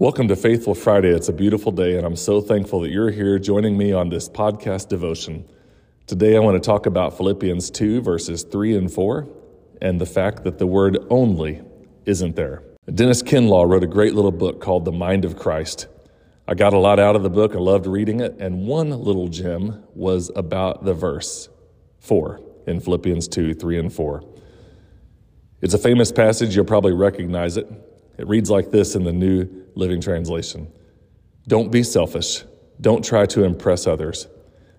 Welcome to Faithful Friday. It's a beautiful day, and I'm so thankful that you're here joining me on this podcast devotion. Today, I want to talk about Philippians 2, verses 3 and 4, and the fact that the word only isn't there. Dennis Kinlaw wrote a great little book called The Mind of Christ. I got a lot out of the book, I loved reading it, and one little gem was about the verse 4 in Philippians 2, 3 and 4. It's a famous passage, you'll probably recognize it. It reads like this in the New Living Translation Don't be selfish. Don't try to impress others.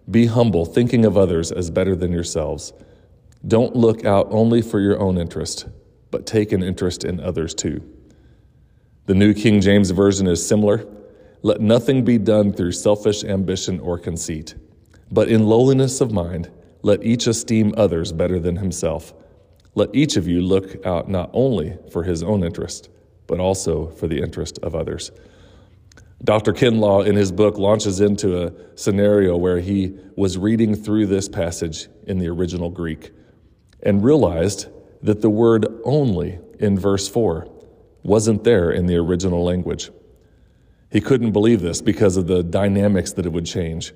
Be humble, thinking of others as better than yourselves. Don't look out only for your own interest, but take an interest in others too. The New King James Version is similar. Let nothing be done through selfish ambition or conceit, but in lowliness of mind, let each esteem others better than himself. Let each of you look out not only for his own interest, but also for the interest of others. Dr. Kinlaw, in his book, launches into a scenario where he was reading through this passage in the original Greek and realized that the word only in verse 4 wasn't there in the original language. He couldn't believe this because of the dynamics that it would change.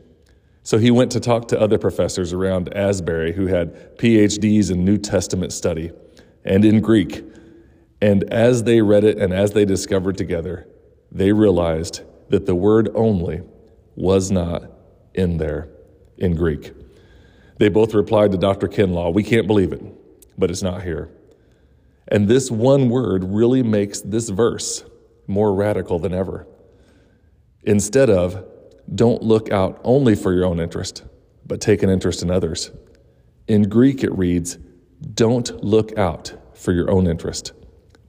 So he went to talk to other professors around Asbury who had PhDs in New Testament study and in Greek and as they read it and as they discovered together, they realized that the word only was not in there in Greek. They both replied to Dr. Kinlaw, We can't believe it, but it's not here. And this one word really makes this verse more radical than ever. Instead of, don't look out only for your own interest, but take an interest in others. In Greek, it reads, don't look out for your own interest,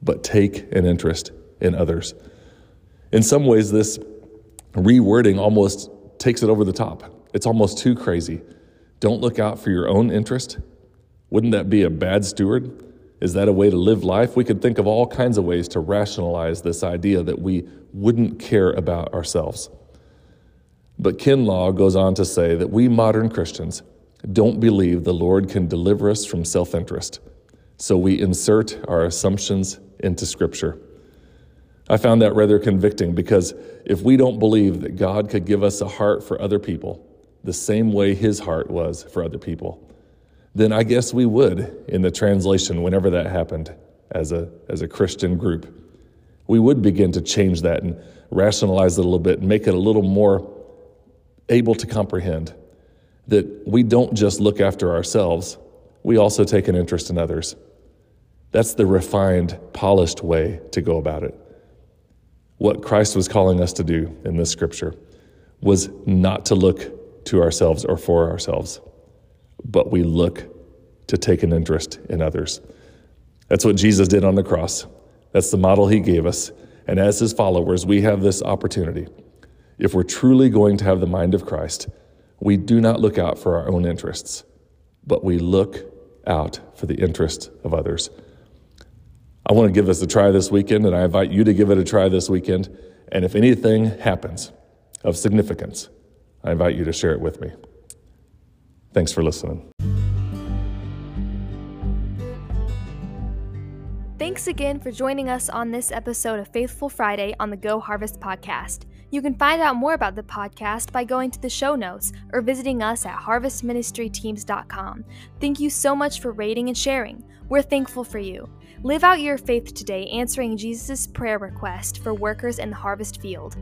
but take an interest in others. In some ways, this rewording almost takes it over the top. It's almost too crazy. Don't look out for your own interest. Wouldn't that be a bad steward? Is that a way to live life? We could think of all kinds of ways to rationalize this idea that we wouldn't care about ourselves. But Kinlaw goes on to say that we modern Christians don't believe the Lord can deliver us from self interest. So we insert our assumptions into Scripture. I found that rather convicting because if we don't believe that God could give us a heart for other people the same way His heart was for other people, then I guess we would, in the translation, whenever that happened, as a, as a Christian group, we would begin to change that and rationalize it a little bit and make it a little more able to comprehend that we don't just look after ourselves, we also take an interest in others. That's the refined, polished way to go about it. What Christ was calling us to do in this scripture was not to look to ourselves or for ourselves, but we look to take an interest in others. That's what Jesus did on the cross. That's the model he gave us. And as his followers, we have this opportunity. If we're truly going to have the mind of Christ, we do not look out for our own interests, but we look out for the interest of others. I want to give this a try this weekend, and I invite you to give it a try this weekend. And if anything happens of significance, I invite you to share it with me. Thanks for listening. Thanks again for joining us on this episode of Faithful Friday on the Go Harvest podcast. You can find out more about the podcast by going to the show notes or visiting us at harvestministryteams.com. Thank you so much for rating and sharing. We're thankful for you. Live out your faith today, answering Jesus' prayer request for workers in the harvest field.